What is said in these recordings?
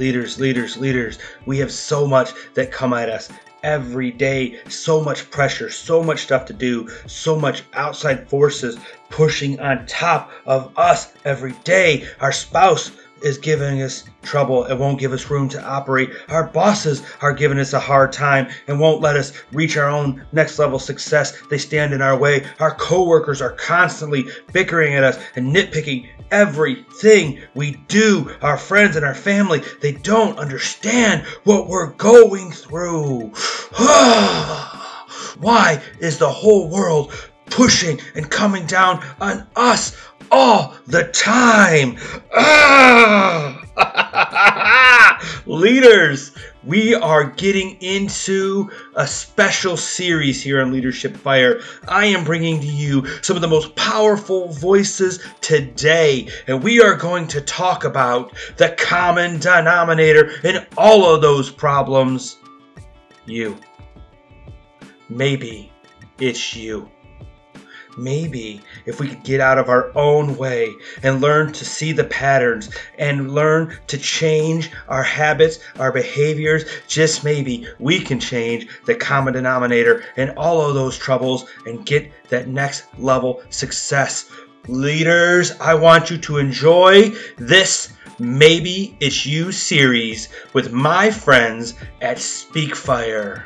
leaders, leaders, leaders. We have so much that come at us every day. So much pressure, so much stuff to do, so much outside forces pushing on top of us every day. Our spouse is giving us trouble and won't give us room to operate. Our bosses are giving us a hard time and won't let us reach our own next level success. They stand in our way. Our coworkers are constantly bickering at us and nitpicking everything we do. Our friends and our family, they don't understand what we're going through. Why is the whole world pushing and coming down on us all the time? Ah! Leaders, we are getting into a special series here on Leadership Fire. I am bringing to you some of the most powerful voices today, and we are going to talk about the common denominator in all of those problems you. Maybe it's you. Maybe if we could get out of our own way and learn to see the patterns and learn to change our habits, our behaviors, just maybe we can change the common denominator in all of those troubles and get that next level success. Leaders, I want you to enjoy this Maybe It's You series with my friends at Speakfire.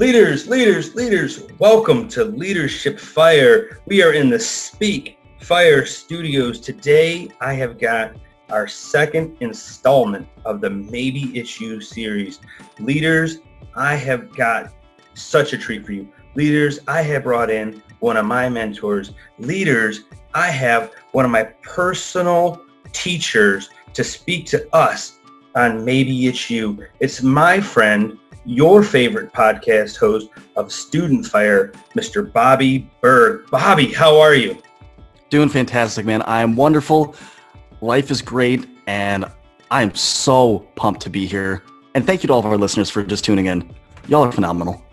Leaders, leaders, leaders, welcome to Leadership Fire. We are in the Speak Fire Studios. Today, I have got our second installment of the Maybe You series. Leaders, I have got such a treat for you. Leaders, I have brought in one of my mentors. Leaders, I have one of my personal teachers to speak to us on Maybe It's You. It's my friend, your favorite podcast host of Student Fire, Mr. Bobby Berg. Bobby, how are you? Doing fantastic, man. I am wonderful. Life is great, and I am so pumped to be here. And thank you to all of our listeners for just tuning in. Y'all are phenomenal.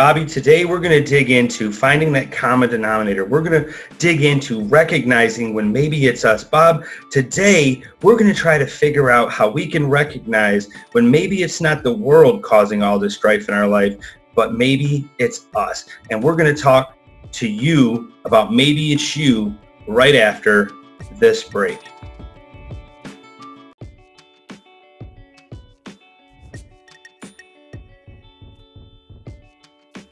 Bobby, today we're going to dig into finding that common denominator. We're going to dig into recognizing when maybe it's us. Bob, today we're going to try to figure out how we can recognize when maybe it's not the world causing all this strife in our life, but maybe it's us. And we're going to talk to you about maybe it's you right after this break.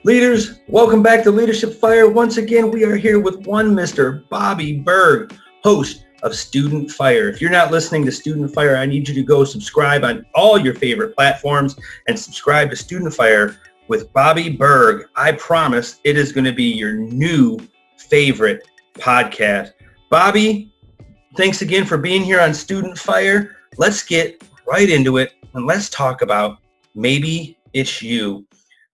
Leaders, welcome back to Leadership Fire. Once again, we are here with one Mr. Bobby Berg, host of Student Fire. If you're not listening to Student Fire, I need you to go subscribe on all your favorite platforms and subscribe to Student Fire with Bobby Berg. I promise it is going to be your new favorite podcast. Bobby, thanks again for being here on Student Fire. Let's get right into it and let's talk about maybe it's you.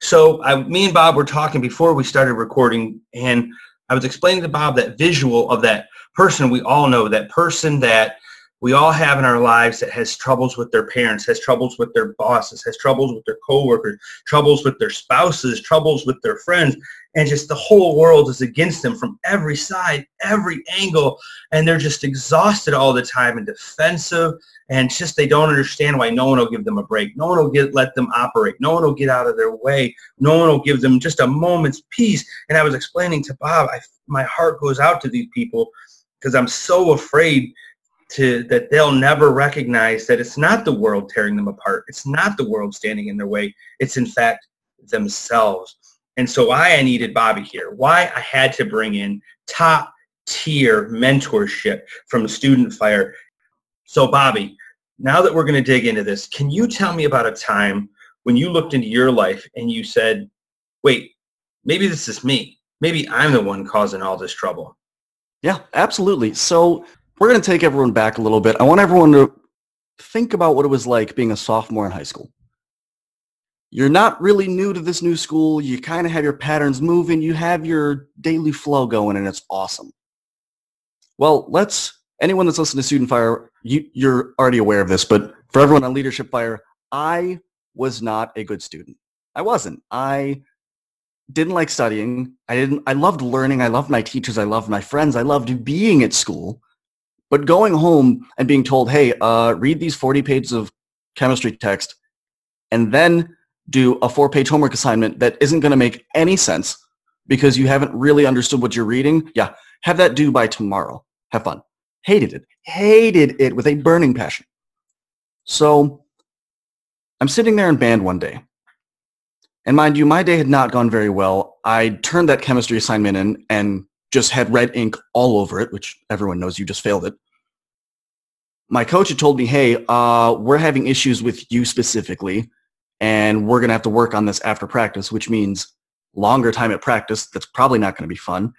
So I, me and Bob were talking before we started recording, and I was explaining to Bob that visual of that person we all know, that person that we all have in our lives that has troubles with their parents, has troubles with their bosses, has troubles with their coworkers, troubles with their spouses, troubles with their friends, and just the whole world is against them from every side, every angle, and they're just exhausted all the time and defensive and just they don't understand why no one will give them a break. No one will get let them operate. No one will get out of their way. No one will give them just a moment's peace. And I was explaining to Bob, I, my heart goes out to these people because I'm so afraid to that they'll never recognize that it's not the world tearing them apart. It's not the world standing in their way. It's in fact themselves. And so why I needed Bobby here, why I had to bring in top tier mentorship from Student Fire so Bobby, now that we're going to dig into this, can you tell me about a time when you looked into your life and you said, wait, maybe this is me. Maybe I'm the one causing all this trouble. Yeah, absolutely. So we're going to take everyone back a little bit. I want everyone to think about what it was like being a sophomore in high school. You're not really new to this new school. You kind of have your patterns moving. You have your daily flow going, and it's awesome. Well, let's anyone that's listening to Student Fire, you, you're already aware of this, but for everyone on Leadership Fire, I was not a good student. I wasn't. I didn't like studying. I didn't. I loved learning. I loved my teachers. I loved my friends. I loved being at school. But going home and being told, hey, uh, read these 40 pages of chemistry text and then do a four-page homework assignment that isn't going to make any sense because you haven't really understood what you're reading, yeah, have that due by tomorrow. Have fun. Hated it. Hated it with a burning passion. So I'm sitting there in band one day. And mind you, my day had not gone very well. I turned that chemistry assignment in and just had red ink all over it, which everyone knows you just failed it. My coach had told me, hey, uh, we're having issues with you specifically, and we're going to have to work on this after practice, which means longer time at practice. That's probably not going to be fun.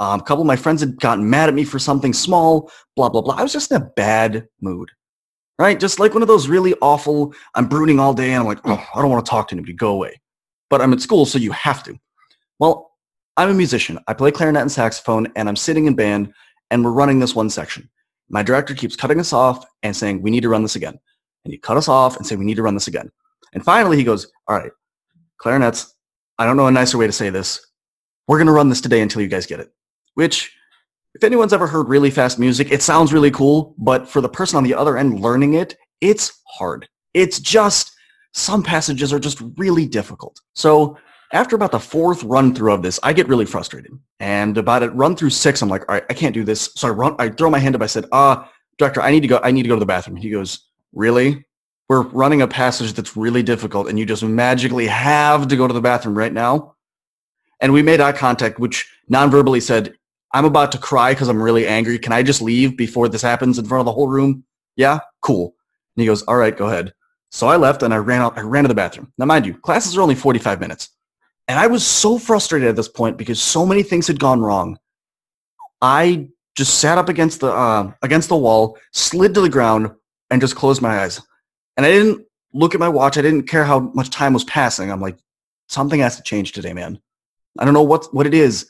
Um, a couple of my friends had gotten mad at me for something small, blah, blah, blah. I was just in a bad mood, right? Just like one of those really awful, I'm brooding all day and I'm like, oh, I don't want to talk to anybody, go away. But I'm at school, so you have to. Well, I'm a musician. I play clarinet and saxophone, and I'm sitting in band, and we're running this one section. My director keeps cutting us off and saying, we need to run this again. And he cut us off and say, we need to run this again. And finally he goes, all right, clarinets, I don't know a nicer way to say this. We're going to run this today until you guys get it. Which, if anyone's ever heard really fast music, it sounds really cool, but for the person on the other end learning it, it's hard. It's just, some passages are just really difficult. So after about the fourth run through of this, I get really frustrated. And about it run through six, I'm like, all right, I can't do this. So I run, I throw my hand up. I said, uh, director, I need to go, I need to go to the bathroom. He goes, really? We're running a passage that's really difficult and you just magically have to go to the bathroom right now. And we made eye contact, which non-verbally said, I'm about to cry because I'm really angry. Can I just leave before this happens in front of the whole room? Yeah, cool. And he goes, all right, go ahead. So I left and I ran out, I ran to the bathroom. Now mind you, classes are only 45 minutes. And I was so frustrated at this point because so many things had gone wrong. I just sat up against the uh, against the wall, slid to the ground, and just closed my eyes. And I didn't look at my watch. I didn't care how much time was passing. I'm like, something has to change today, man. I don't know what what it is,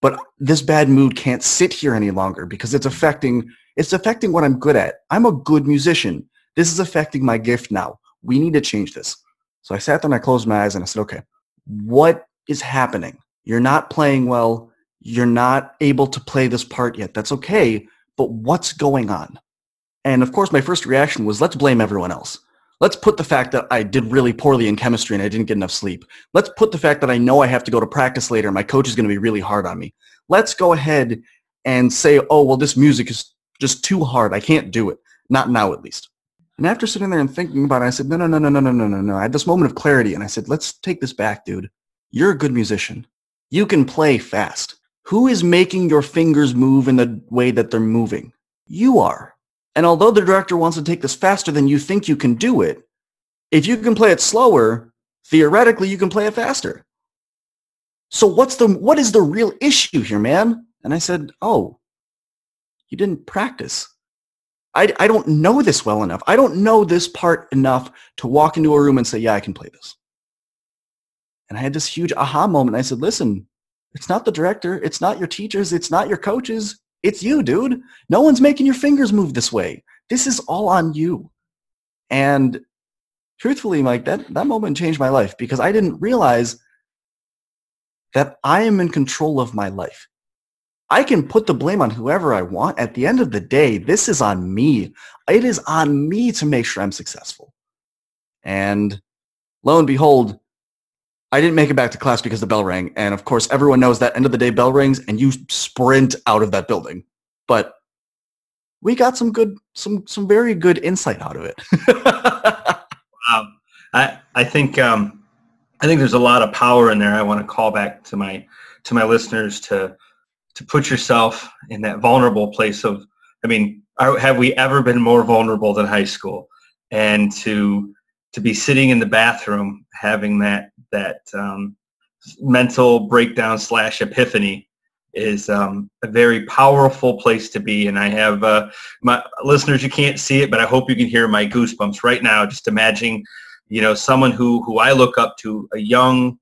but this bad mood can't sit here any longer because it's affecting it's affecting what I'm good at. I'm a good musician. This is affecting my gift now. We need to change this. So I sat there and I closed my eyes and I said, okay, what is happening? You're not playing well. You're not able to play this part yet. That's okay, but what's going on? And of course, my first reaction was, let's blame everyone else. Let's put the fact that I did really poorly in chemistry and I didn't get enough sleep. Let's put the fact that I know I have to go to practice later and my coach is going to be really hard on me. Let's go ahead and say, oh, well, this music is just too hard. I can't do it. Not now, at least. And after sitting there and thinking about it, I said, no, no, no, no, no, no, no, no, no. I had this moment of clarity and I said, let's take this back, dude. You're a good musician. You can play fast. Who is making your fingers move in the way that they're moving? You are. And although the director wants to take this faster than you think you can do it, if you can play it slower, theoretically you can play it faster. So what's the what is the real issue here, man? And I said, "Oh, you didn't practice. I, I don't know this well enough. I don't know this part enough to walk into a room and say, yeah, I can play this. And I had this huge aha moment. I said, listen, it's not the director. It's not your teachers. It's not your coaches. It's you, dude. No one's making your fingers move this way. This is all on you. And truthfully, Mike, that, that moment changed my life because I didn't realize that I am in control of my life. I can put the blame on whoever I want. At the end of the day, this is on me. It is on me to make sure I'm successful. And lo and behold, I didn't make it back to class because the bell rang. And of course, everyone knows that end of the day bell rings and you sprint out of that building. But we got some good, some, some very good insight out of it. wow. I, I think, um, I think there's a lot of power in there. I want to call back to my, to my listeners to, to put yourself in that vulnerable place of, I mean, are, have we ever been more vulnerable than high school? And to to be sitting in the bathroom having that that um, mental breakdown slash epiphany is um, a very powerful place to be. And I have uh, my listeners, you can't see it, but I hope you can hear my goosebumps right now. Just imagining, you know, someone who who I look up to, a young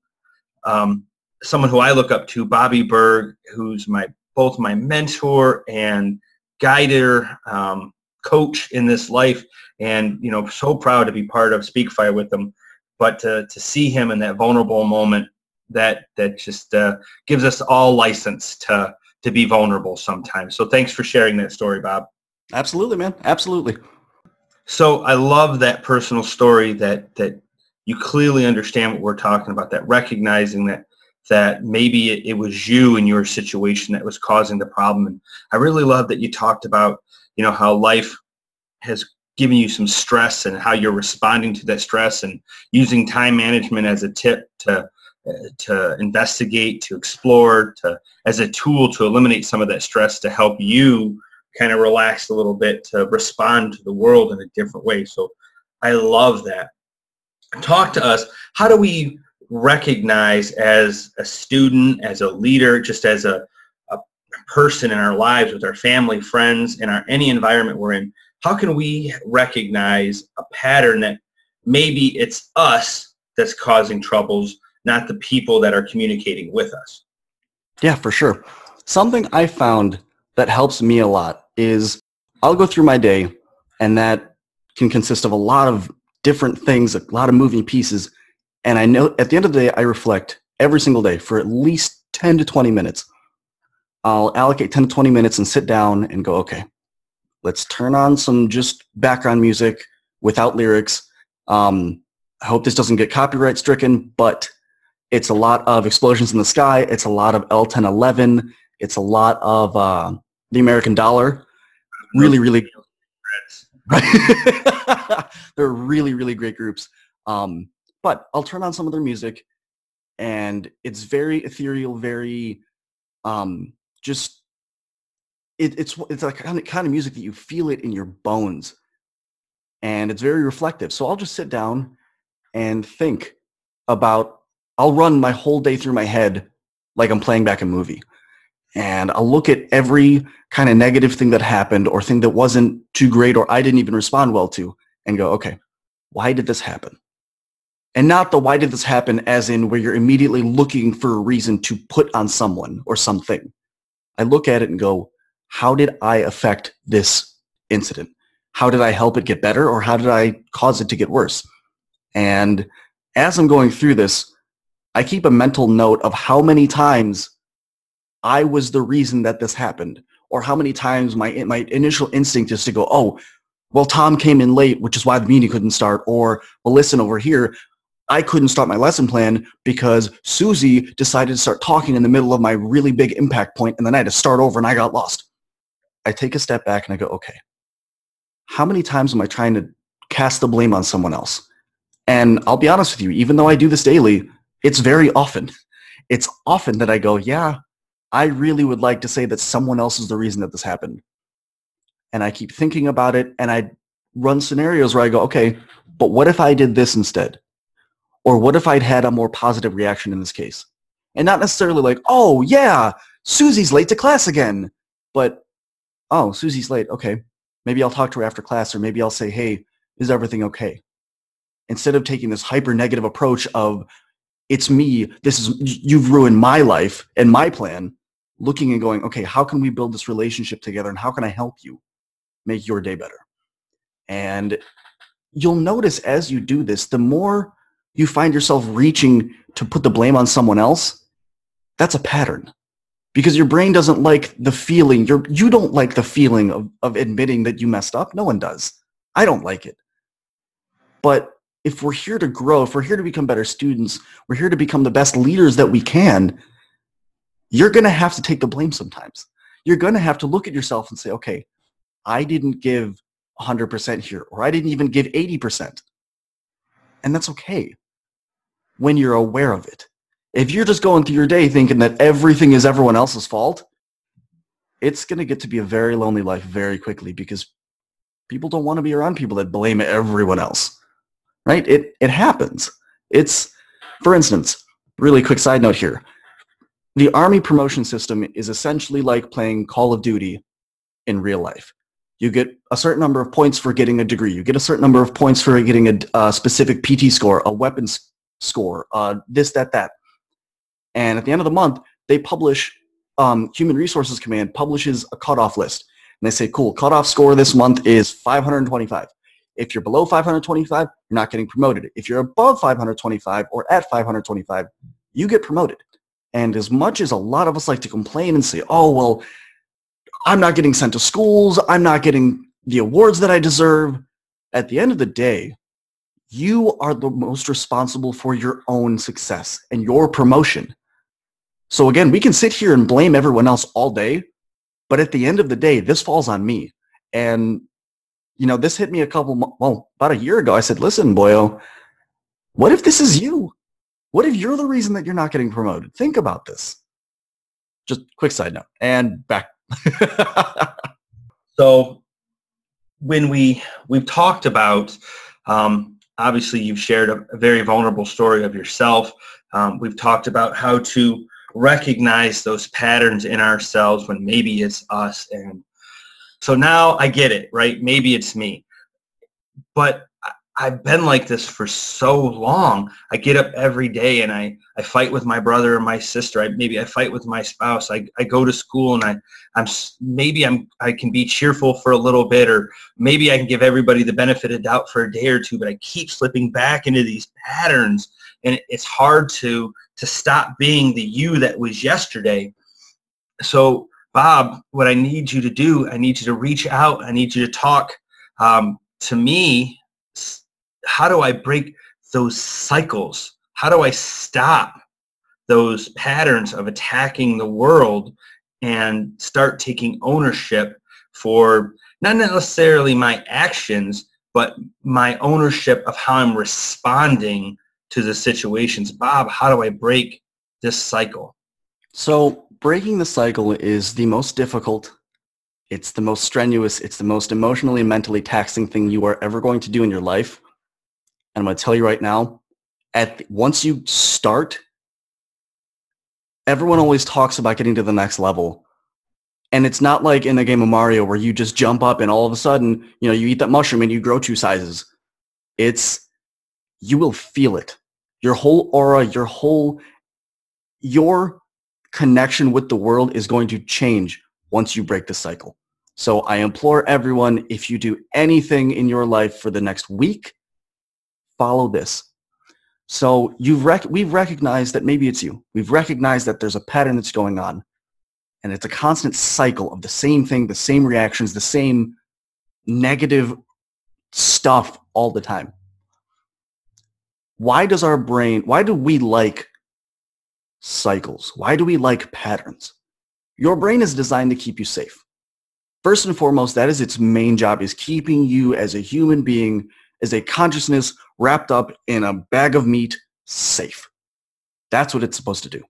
um, someone who I look up to, Bobby Berg, who's my both my mentor and guider, um, coach in this life, and you know, so proud to be part of Speak Fire with them. But to, to see him in that vulnerable moment, that that just uh, gives us all license to to be vulnerable sometimes. So thanks for sharing that story, Bob. Absolutely, man. Absolutely. So I love that personal story that that you clearly understand what we're talking about, that recognizing that that maybe it, it was you in your situation that was causing the problem. And I really love that you talked about, you know, how life has given you some stress and how you're responding to that stress and using time management as a tip to uh, to investigate, to explore, to as a tool to eliminate some of that stress to help you kind of relax a little bit to respond to the world in a different way. So I love that. Talk to us. How do we recognize as a student, as a leader, just as a, a person in our lives with our family, friends, in our any environment we're in, how can we recognize a pattern that maybe it's us that's causing troubles, not the people that are communicating with us? Yeah, for sure. Something I found that helps me a lot is I'll go through my day and that can consist of a lot of different things, a lot of moving pieces. And I know at the end of the day, I reflect every single day for at least 10 to 20 minutes. I'll allocate 10 to 20 minutes and sit down and go, okay, let's turn on some just background music without lyrics. Um, I hope this doesn't get copyright stricken, but it's a lot of explosions in the sky. It's a lot of L1011. It's a lot of uh, the American dollar. Really, really. They're really, really great groups. Um, but I'll turn on some of their music, and it's very ethereal, very um, just. It, it's it's like kind of kind of music that you feel it in your bones, and it's very reflective. So I'll just sit down and think about. I'll run my whole day through my head like I'm playing back a movie and I'll look at every kind of negative thing that happened or thing that wasn't too great or I didn't even respond well to and go, okay, why did this happen? And not the why did this happen as in where you're immediately looking for a reason to put on someone or something. I look at it and go, how did I affect this incident? How did I help it get better or how did I cause it to get worse? And as I'm going through this, I keep a mental note of how many times I was the reason that this happened, or how many times my my initial instinct is to go, oh, well, Tom came in late, which is why the meeting couldn't start, or well, listen over here, I couldn't start my lesson plan because Susie decided to start talking in the middle of my really big impact point, and then I had to start over and I got lost. I take a step back and I go, okay, how many times am I trying to cast the blame on someone else? And I'll be honest with you, even though I do this daily, it's very often. It's often that I go, yeah, I really would like to say that someone else is the reason that this happened. And I keep thinking about it and I run scenarios where I go, okay, but what if I did this instead? Or what if I'd had a more positive reaction in this case? And not necessarily like, oh yeah, Susie's late to class again. But, oh, Susie's late. Okay. Maybe I'll talk to her after class or maybe I'll say, hey, is everything okay? Instead of taking this hyper negative approach of, it's me, this is, you've ruined my life and my plan, looking and going, okay, how can we build this relationship together and how can I help you make your day better? And you'll notice as you do this, the more you find yourself reaching to put the blame on someone else, that's a pattern because your brain doesn't like the feeling. You're, you don't like the feeling of, of admitting that you messed up. No one does. I don't like it. But if we're here to grow, if we're here to become better students, we're here to become the best leaders that we can, you're going to have to take the blame sometimes. You're going to have to look at yourself and say, okay, I didn't give 100% here, or I didn't even give 80%. And that's okay when you're aware of it. If you're just going through your day thinking that everything is everyone else's fault, it's going to get to be a very lonely life very quickly because people don't want to be around people that blame everyone else. Right? It it happens. It's for instance, really quick side note here the army promotion system is essentially like playing Call of Duty in real life. You get a certain number of points for getting a degree. You get a certain number of points for getting a, a specific PT score, a weapons score, uh, this, that, that. And at the end of the month, they publish, um, Human Resources Command publishes a cutoff list. And they say, cool, cutoff score this month is 525. If you're below 525, you're not getting promoted. If you're above 525 or at 525, you get promoted And as much as a lot of us like to complain and say, oh, well, I'm not getting sent to schools, I'm not getting the awards that I deserve, at the end of the day, you are the most responsible for your own success and your promotion. So again, we can sit here and blame everyone else all day, but at the end of the day, this falls on me. And, you know, this hit me a couple, well, about a year ago. I said, listen, boyo, what if this is you? What if you're the reason that you're not getting promoted? Think about this. Just quick side note and back. so when we we've talked about um, obviously you've shared a, a, very vulnerable story of yourself. Um, we've talked about how to recognize those patterns in ourselves when maybe it's us and so now i get it right? Maybe it's me. But I've been like this for so long. I get up every day and I, I fight with my brother and my sister. I, maybe I fight with my spouse. I, I go to school and I, I'm maybe I'm I can be cheerful for a little bit or maybe I can give everybody the benefit of doubt for a day or two, but I keep slipping back into these patterns and it's hard to to stop being the you that was yesterday. So Bob, what I need you to do, I need you to reach out. I need you to talk um, to me how do I break those cycles? How do I stop those patterns of attacking the world and start taking ownership for not necessarily my actions, but my ownership of how I'm responding to the situations. Bob, how do I break this cycle? So breaking the cycle is the most difficult. It's the most strenuous. It's the most emotionally and mentally taxing thing you are ever going to do in your life. And I'm going to tell you right now, at once you start, everyone always talks about getting to the next level. And it's not like in the game of Mario where you just jump up and all of a sudden, you know, you eat that mushroom and you grow two sizes. It's, you will feel it. Your whole aura, your whole, your connection with the world is going to change once you break the cycle. So I implore everyone, if you do anything in your life for the next week, follow this. So you've rec- we've recognized that maybe it's you. We've recognized that there's a pattern that's going on. And it's a constant cycle of the same thing, the same reactions, the same negative stuff all the time. Why does our brain, why do we like cycles? Why do we like patterns? Your brain is designed to keep you safe. First and foremost, that is its main job, is keeping you as a human being as a consciousness wrapped up in a bag of meat safe. That's what it's supposed to do.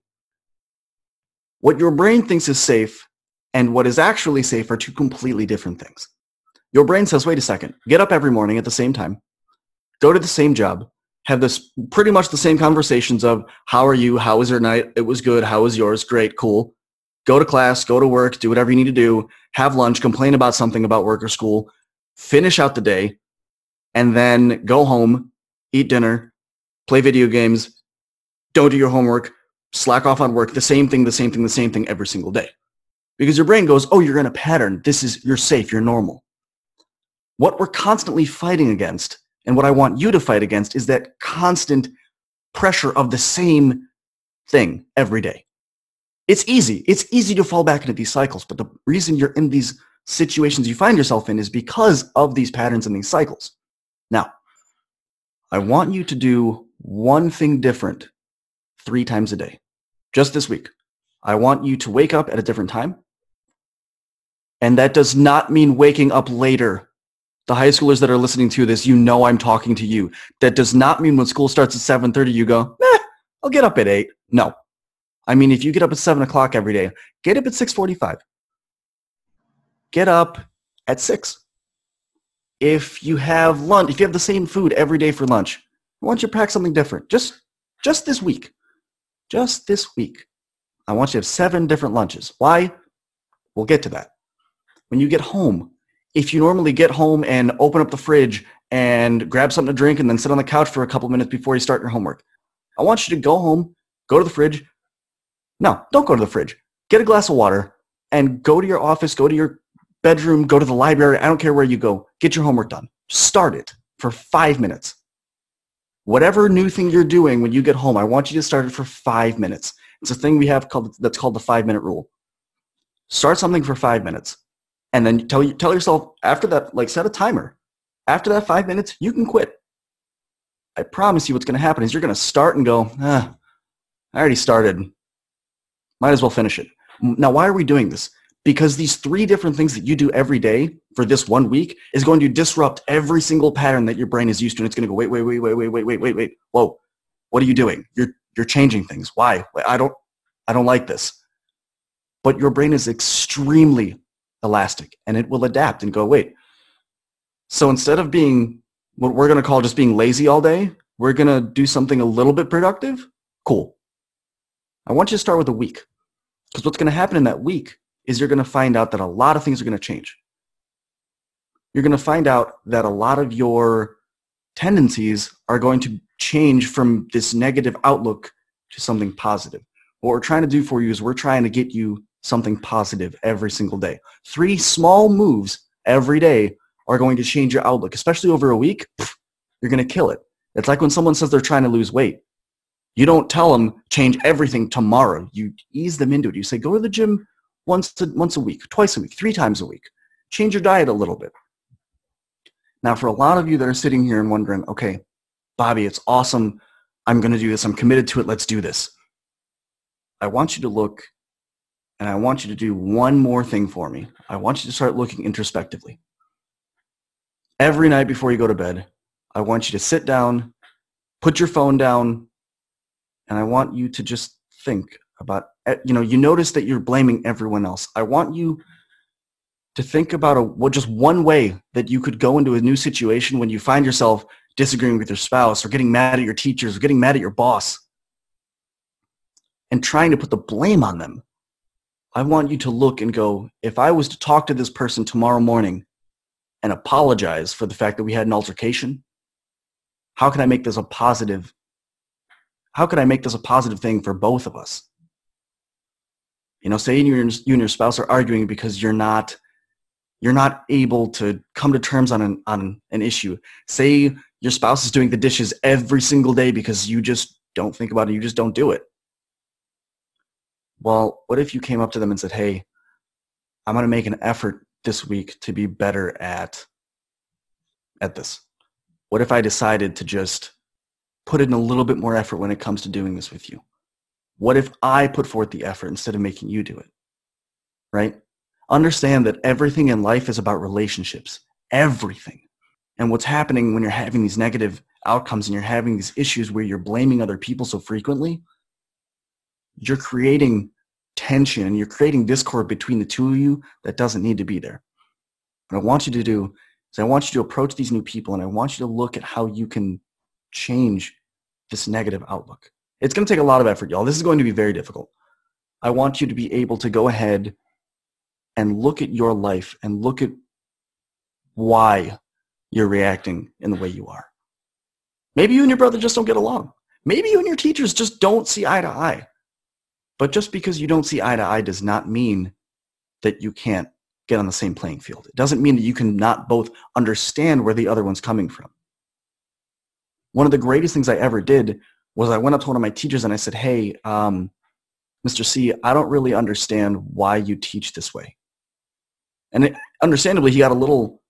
What your brain thinks is safe and what is actually safe are two completely different things. Your brain says, wait a second, get up every morning at the same time, go to the same job, have this pretty much the same conversations of how are you, how was your night, it was good, how was yours, great, cool. Go to class, go to work, do whatever you need to do, have lunch, complain about something about work or school, finish out the day, and then go home, eat dinner, play video games, don't do your homework, slack off on work, the same thing, the same thing, the same thing every single day. Because your brain goes, oh, you're in a pattern. This is, you're safe, you're normal. What we're constantly fighting against, and what I want you to fight against, is that constant pressure of the same thing every day. It's easy. It's easy to fall back into these cycles, but the reason you're in these situations you find yourself in is because of these patterns and these cycles. Now, I want you to do one thing different three times a day, just this week. I want you to wake up at a different time. And that does not mean waking up later. The high schoolers that are listening to this, you know I'm talking to you. That does not mean when school starts at 7.30, you go, eh, I'll get up at 8. No. I mean, if you get up at 7 o'clock every day, get up at 6.45. Get up at 6 if you have lunch, if you have the same food every day for lunch, I want you to pack something different. Just, just this week. Just this week. I want you to have seven different lunches. Why? We'll get to that. When you get home, if you normally get home and open up the fridge and grab something to drink and then sit on the couch for a couple minutes before you start your homework, I want you to go home, go to the fridge. No, don't go to the fridge. Get a glass of water and go to your office, go to your bedroom, go to the library. I don't care where you go. Get your homework done. Start it for five minutes. Whatever new thing you're doing when you get home, I want you to start it for five minutes. It's a thing we have called that's called the five minute rule. Start something for five minutes, and then tell you tell yourself after that, like set a timer. After that five minutes, you can quit. I promise you, what's going to happen is you're going to start and go, ah, I already started. Might as well finish it. Now, why are we doing this? Because these three different things that you do every day for this one week is going to disrupt every single pattern that your brain is used to. And it's going to go, wait, wait, wait, wait, wait, wait, wait, wait, wait. Whoa, what are you doing? You're, you're changing things. Why? I don't, I don't like this. But your brain is extremely elastic and it will adapt and go, wait. So instead of being what we're going to call just being lazy all day, we're going to do something a little bit productive. Cool. I want you to start with a week because what's going to happen in that week is you're going to find out that a lot of things are going to change. You're going to find out that a lot of your tendencies are going to change from this negative outlook to something positive. What we're trying to do for you is we're trying to get you something positive every single day. Three small moves every day are going to change your outlook, especially over a week. You're going to kill it. It's like when someone says they're trying to lose weight. You don't tell them change everything tomorrow. You ease them into it. You say go to the gym once to, once a week, twice a week, three times a week. Change your diet a little bit. Now, for a lot of you that are sitting here and wondering, okay, Bobby, it's awesome. I'm going to do this. I'm committed to it. Let's do this. I want you to look and I want you to do one more thing for me. I want you to start looking introspectively. Every night before you go to bed, I want you to sit down, put your phone down, and I want you to just think about, eh, you know, you notice that you're blaming everyone else. I want you to think about a, well, just one way that you could go into a new situation when you find yourself disagreeing with your spouse or getting mad at your teachers or getting mad at your boss and trying to put the blame on them. I want you to look and go, if I was to talk to this person tomorrow morning and apologize for the fact that we had an altercation, how can I make this a positive? How can I make this a positive thing for both of us? You know, say you and your spouse are arguing because you're not you're not able to come to terms on an on an issue. Say your spouse is doing the dishes every single day because you just don't think about it, you just don't do it. Well, what if you came up to them and said, "Hey, I'm going to make an effort this week to be better at at this? What if I decided to just put in a little bit more effort when it comes to doing this with you? What if I put forth the effort instead of making you do it? Right? Understand that everything in life is about relationships. Everything. And what's happening when you're having these negative outcomes and you're having these issues where you're blaming other people so frequently, you're creating tension you're creating discord between the two of you that doesn't need to be there. What I want you to do is I want you to approach these new people and I want you to look at how you can change this negative outlook. It's going to take a lot of effort, y'all. This is going to be very difficult. I want you to be able to go ahead and look at your life and look at why you're reacting in the way you are. Maybe you and your brother just don't get along. Maybe you and your teachers just don't see eye to eye. But just because you don't see eye to eye does not mean that you can't get on the same playing field. It doesn't mean that you can not both understand where the other one's coming from. One of the greatest things I ever did was I went up to one of my teachers and I said, hey, um, Mr. C, I don't really understand why you teach this way. And it, understandably, he got a little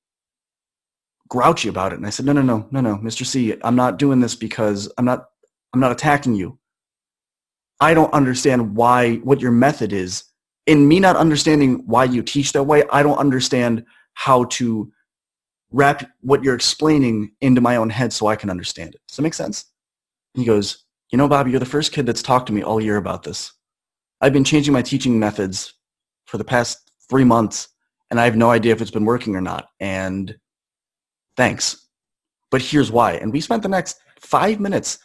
grouchy about it. And I said, no, no, no, no, no, Mr. C, I'm not doing this because I'm not, I'm not attacking you. I don't understand why, what your method is. In me not understanding why you teach that way, I don't understand how to wrap what you're explaining into my own head so I can understand it. Does that make sense? He goes, you know, Bobby, you're the first kid that's talked to me all year about this. I've been changing my teaching methods for the past three months and I have no idea if it's been working or not. And thanks. But here's why. And we spent the next five minutes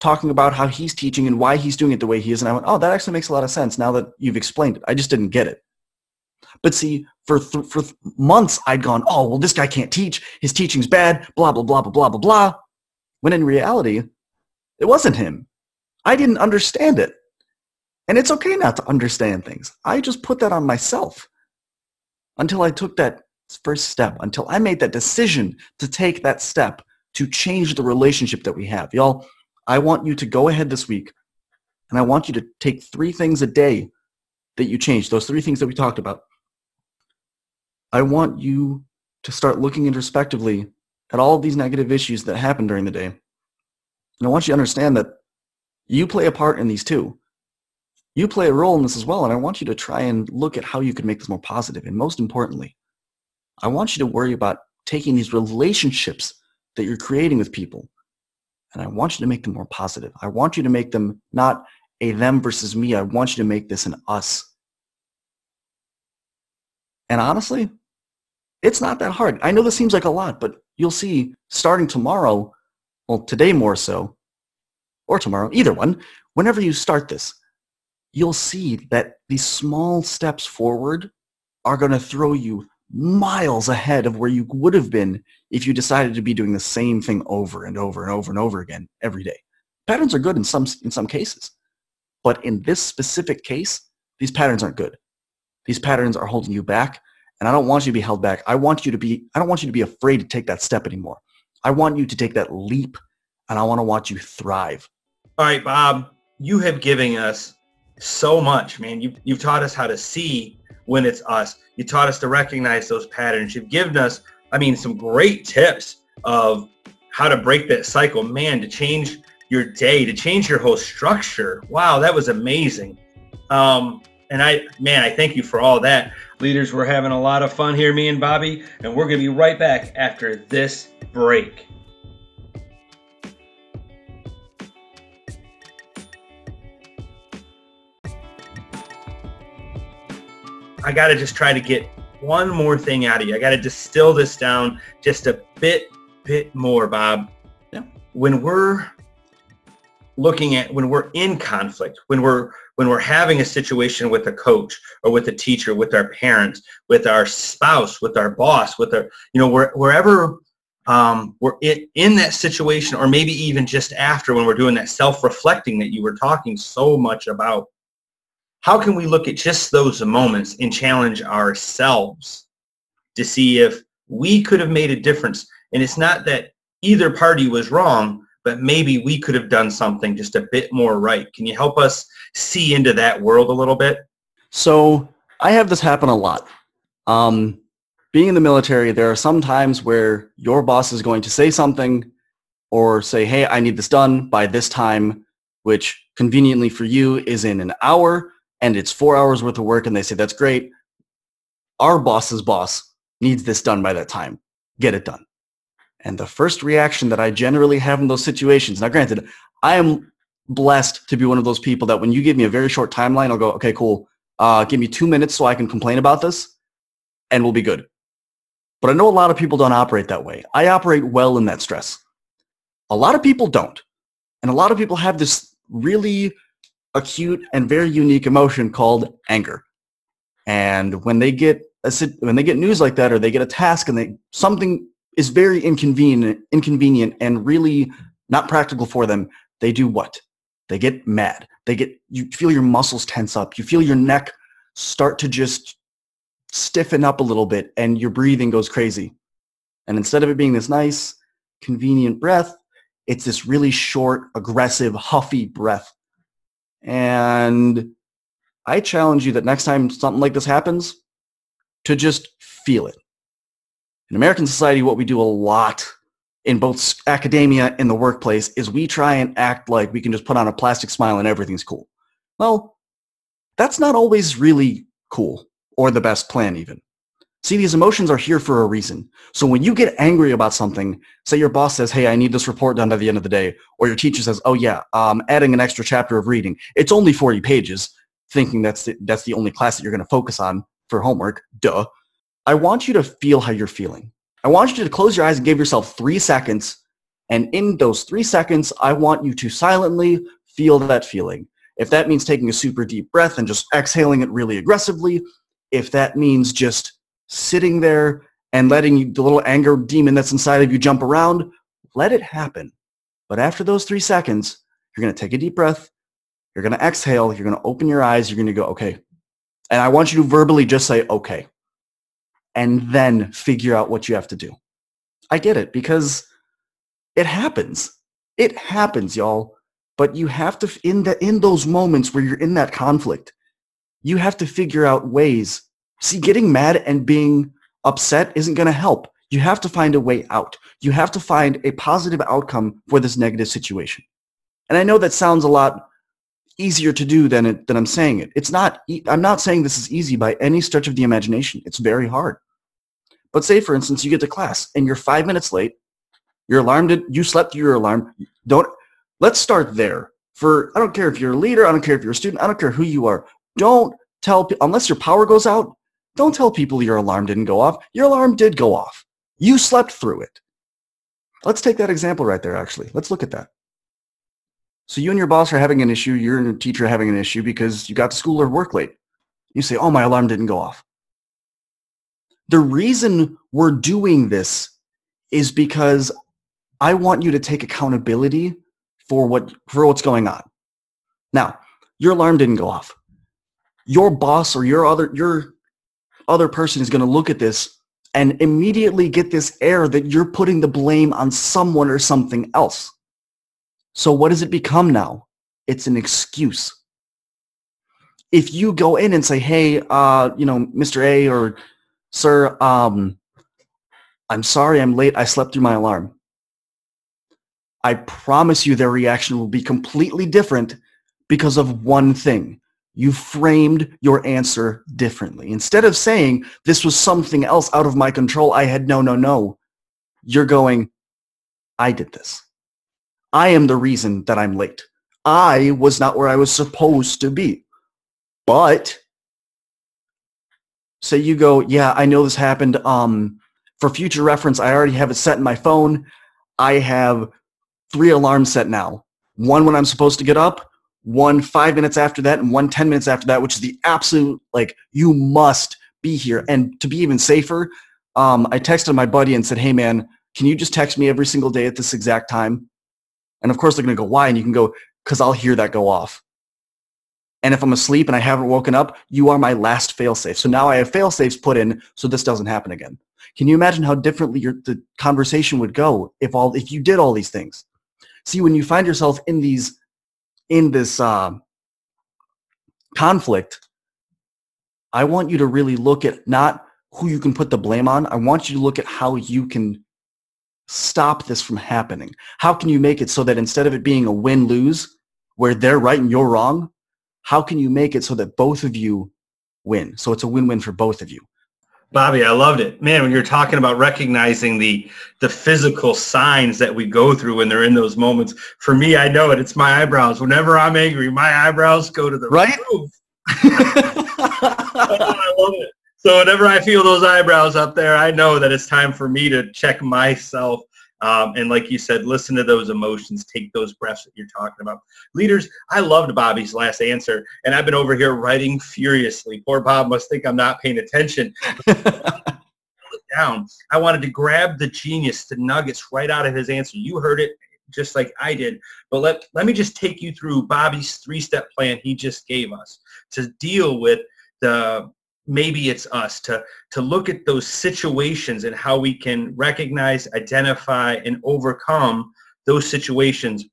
talking about how he's teaching and why he's doing it the way he is. And I went, oh, that actually makes a lot of sense now that you've explained it. I just didn't get it. But see, for th- for th- months, I'd gone, oh, well, this guy can't teach. His teaching's bad, blah, blah, blah, blah, blah, blah, blah. When in reality, it wasn't him. I didn't understand it. And it's okay not to understand things. I just put that on myself until I took that first step, until I made that decision to take that step to change the relationship that we have. Y'all, I want you to go ahead this week And I want you to take three things a day that you change, those three things that we talked about. I want you to start looking introspectively at all of these negative issues that happen during the day. And I want you to understand that you play a part in these too. You play a role in this as well, and I want you to try and look at how you can make this more positive. And most importantly, I want you to worry about taking these relationships that you're creating with people, and I want you to make them more positive. I want you to make them not a them versus me. I want you to make this an us. And honestly, it's not that hard. I know this seems like a lot, but you'll see starting tomorrow, well, today more so, or tomorrow, either one, whenever you start this, you'll see that these small steps forward are going to throw you miles ahead of where you would have been if you decided to be doing the same thing over and over and over and over again every day. Patterns are good in some, in some cases, but in this specific case, these patterns aren't good. These patterns are holding you back, and I don't want you to be held back. I want you to be, I don't want you to be afraid to take that step anymore. I want you to take that leap, and I want to watch you thrive. All right, Bob, you have given us so much, man. You've, you've taught us how to see when it's us. You taught us to recognize those patterns. You've given us, I mean, some great tips of how to break that cycle. Man, to change your day, to change your whole structure. Wow, that was amazing. Um, and I, man, I thank you for all that. Leaders, we're having a lot of fun here, me and Bobby, and we're going to be right back after this break. I got to just try to get one more thing out of you. I got to distill this down just a bit, bit more, Bob. Yeah. When we're looking at when we're in conflict, when we're when we're having a situation with a coach or with a teacher, with our parents, with our spouse, with our boss, with our you know where, wherever um, we're in, in that situation, or maybe even just after when we're doing that self-reflecting that you were talking so much about how can we look at just those moments and challenge ourselves to see if we could have made a difference? And it's not that either party was wrong, but maybe we could have done something just a bit more right. Can you help us see into that world a little bit? So I have this happen a lot. Um, being in the military, there are some times where your boss is going to say something or say, hey, I need this done by this time, which conveniently for you is in an hour and it's four hours worth of work and they say, that's great. Our boss's boss needs this done by that time. Get it done. And the first reaction that I generally have in those situations, now granted, I am blessed to be one of those people that when you give me a very short timeline, I'll go, okay, cool. Uh, give me two minutes so I can complain about this and we'll be good. But I know a lot of people don't operate that way. I operate well in that stress. A lot of people don't. And a lot of people have this really acute and very unique emotion called anger. And when they get a, when they get news like that or they get a task and they something is very inconvenient inconvenient and really not practical for them, they do what? They get mad. They get you feel your muscles tense up. You feel your neck start to just stiffen up a little bit and your breathing goes crazy. And instead of it being this nice, convenient breath, it's this really short, aggressive, huffy breath and I challenge you that next time something like this happens, to just feel it. In American society, what we do a lot in both academia and the workplace is we try and act like we can just put on a plastic smile and everything's cool. Well, that's not always really cool or the best plan even. See, these emotions are here for a reason. So when you get angry about something, say your boss says, hey, I need this report done by the end of the day, or your teacher says, oh yeah, um, adding an extra chapter of reading. It's only 40 pages, thinking that's the, that's the only class that you're going to focus on for homework. Duh. I want you to feel how you're feeling. I want you to close your eyes and give yourself three seconds. And in those three seconds, I want you to silently feel that feeling. If that means taking a super deep breath and just exhaling it really aggressively, if that means just sitting there and letting you, the little anger demon that's inside of you jump around, let it happen. But after those three seconds, you're going to take a deep breath. You're going to exhale. You're going to open your eyes. You're going to go, okay. And I want you to verbally just say, okay. And then figure out what you have to do. I get it because it happens. It happens, y'all. But you have to, in, the, in those moments where you're in that conflict, you have to figure out ways. See, getting mad and being upset isn't going to help. You have to find a way out. You have to find a positive outcome for this negative situation. And I know that sounds a lot easier to do than it, than I'm saying it. It's not. I'm not saying this is easy by any stretch of the imagination. It's very hard. But say, for instance, you get to class and you're five minutes late. Your alarm did. You slept through your alarm. Don't. Let's start there. For I don't care if you're a leader. I don't care if you're a student. I don't care who you are. Don't tell unless your power goes out. Don't tell people your alarm didn't go off. Your alarm did go off. You slept through it. Let's take that example right there, actually. Let's look at that. So you and your boss are having an issue. You're and your teacher having an issue because you got to school or work late. You say, oh, my alarm didn't go off. The reason we're doing this is because I want you to take accountability for what for what's going on. Now, your alarm didn't go off. Your boss or your other your other person is going to look at this and immediately get this air that you're putting the blame on someone or something else. So what does it become now? It's an excuse. If you go in and say, hey, uh, you know, Mr. A or sir, um, I'm sorry I'm late. I slept through my alarm. I promise you their reaction will be completely different because of one thing you framed your answer differently. Instead of saying, this was something else out of my control, I had no, no, no, you're going, I did this. I am the reason that I'm late. I was not where I was supposed to be. But say you go, yeah, I know this happened. Um, for future reference, I already have it set in my phone. I have three alarms set now. One when I'm supposed to get up, one five minutes after that and one 10 minutes after that, which is the absolute, like, you must be here. And to be even safer, um, I texted my buddy and said, hey, man, can you just text me every single day at this exact time? And of course, they're going to go, why? And you can go, because I'll hear that go off. And if I'm asleep and I haven't woken up, you are my last failsafe. So now I have failsafes put in so this doesn't happen again. Can you imagine how differently your, the conversation would go if all if you did all these things? See, when you find yourself in these in this uh, conflict, I want you to really look at not who you can put the blame on. I want you to look at how you can stop this from happening. How can you make it so that instead of it being a win-lose, where they're right and you're wrong, how can you make it so that both of you win? So it's a win-win for both of you. Bobby, I loved it. Man, when you're talking about recognizing the the physical signs that we go through when they're in those moments, for me, I know it. It's my eyebrows. Whenever I'm angry, my eyebrows go to the right? roof. I love it. So whenever I feel those eyebrows up there, I know that it's time for me to check myself um, and like you said, listen to those emotions, take those breaths that you're talking about. Leaders, I loved Bobby's last answer, and I've been over here writing furiously. Poor Bob must think I'm not paying attention. down. I wanted to grab the genius, the nuggets right out of his answer. You heard it just like I did. But let, let me just take you through Bobby's three-step plan he just gave us to deal with the maybe it's us to to look at those situations and how we can recognize identify and overcome those situations.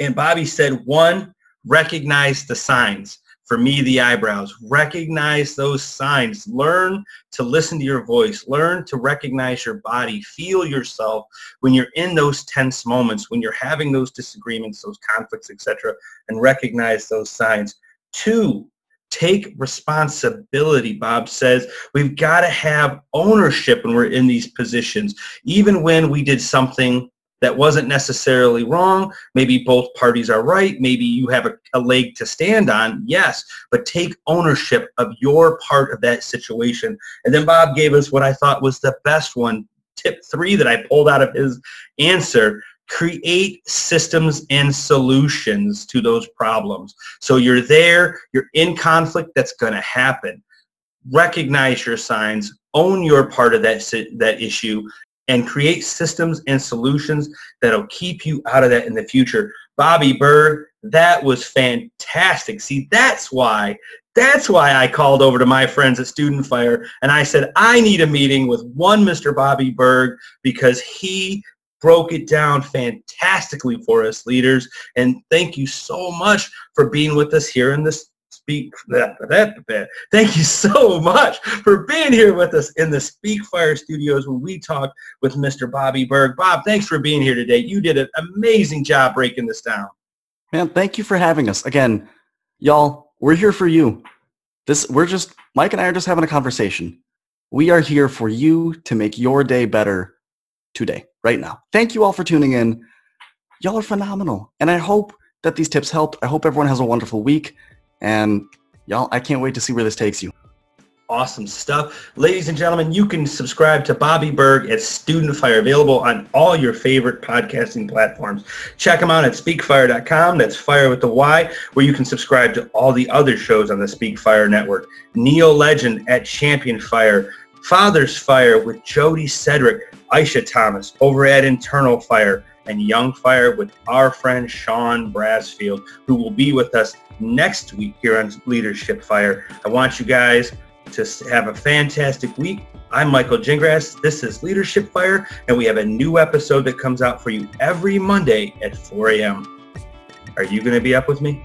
And bobby said one recognize the signs. For me the eyebrows. Recognize those signs. Learn to listen to your voice. Learn to recognize your body. Feel yourself when you're in those tense moments when you're having those disagreements those conflicts etc and recognize those signs. Two take responsibility bob says. We've got to have ownership when we're in these positions even when we did something that wasn't necessarily wrong. Maybe both parties are right. Maybe you have a, a, leg to stand on yes but take ownership of your part of that situation. And then bob gave us what i thought was the best one tip three that i pulled out of his answer create systems and solutions to those problems. So you're there, you're in conflict, that's going to happen. Recognize your signs, own your part of that, that issue, and create systems and solutions that'll keep you out of that in the future. Bobby Berg, that was fantastic. See, that's why, that's why I called over to my friends at Student Fire and I said, I need a meeting with one Mr. Bobby Berg because he broke it down fantastically for us leaders. And thank you so much for being with us here in this speak that, that, thank you so much for being here with us in the speak fire studios when we talked with mr bobby berg. Bob thanks for being here today. You did an amazing job breaking this down. Man thank you for having us. Again y'all we're here for you. This we're just mike and i are just having a conversation. We are here for you to make your day better today right now thank you all for tuning in y'all are phenomenal and i hope that these tips helped i hope everyone has a wonderful week and y'all, I can't wait to see where this takes you. Awesome stuff. Ladies and gentlemen, you can subscribe to Bobby Berg at Student Fire, available on all your favorite podcasting platforms. Check him out at speakfire.com. That's fire with the Y, where you can subscribe to all the other shows on the Speak Fire network. Neo Legend at Champion Fire. Father's Fire with Jody Cedric, Aisha Thomas over at Internal Fire and Young Fire with our friend Sean Brasfield, who will be with us next week here on Leadership Fire. I want you guys to have a fantastic week. I'm Michael Gingrass. This is Leadership Fire, and we have a new episode that comes out for you every Monday at 4 a.m. Are you going to be up with me?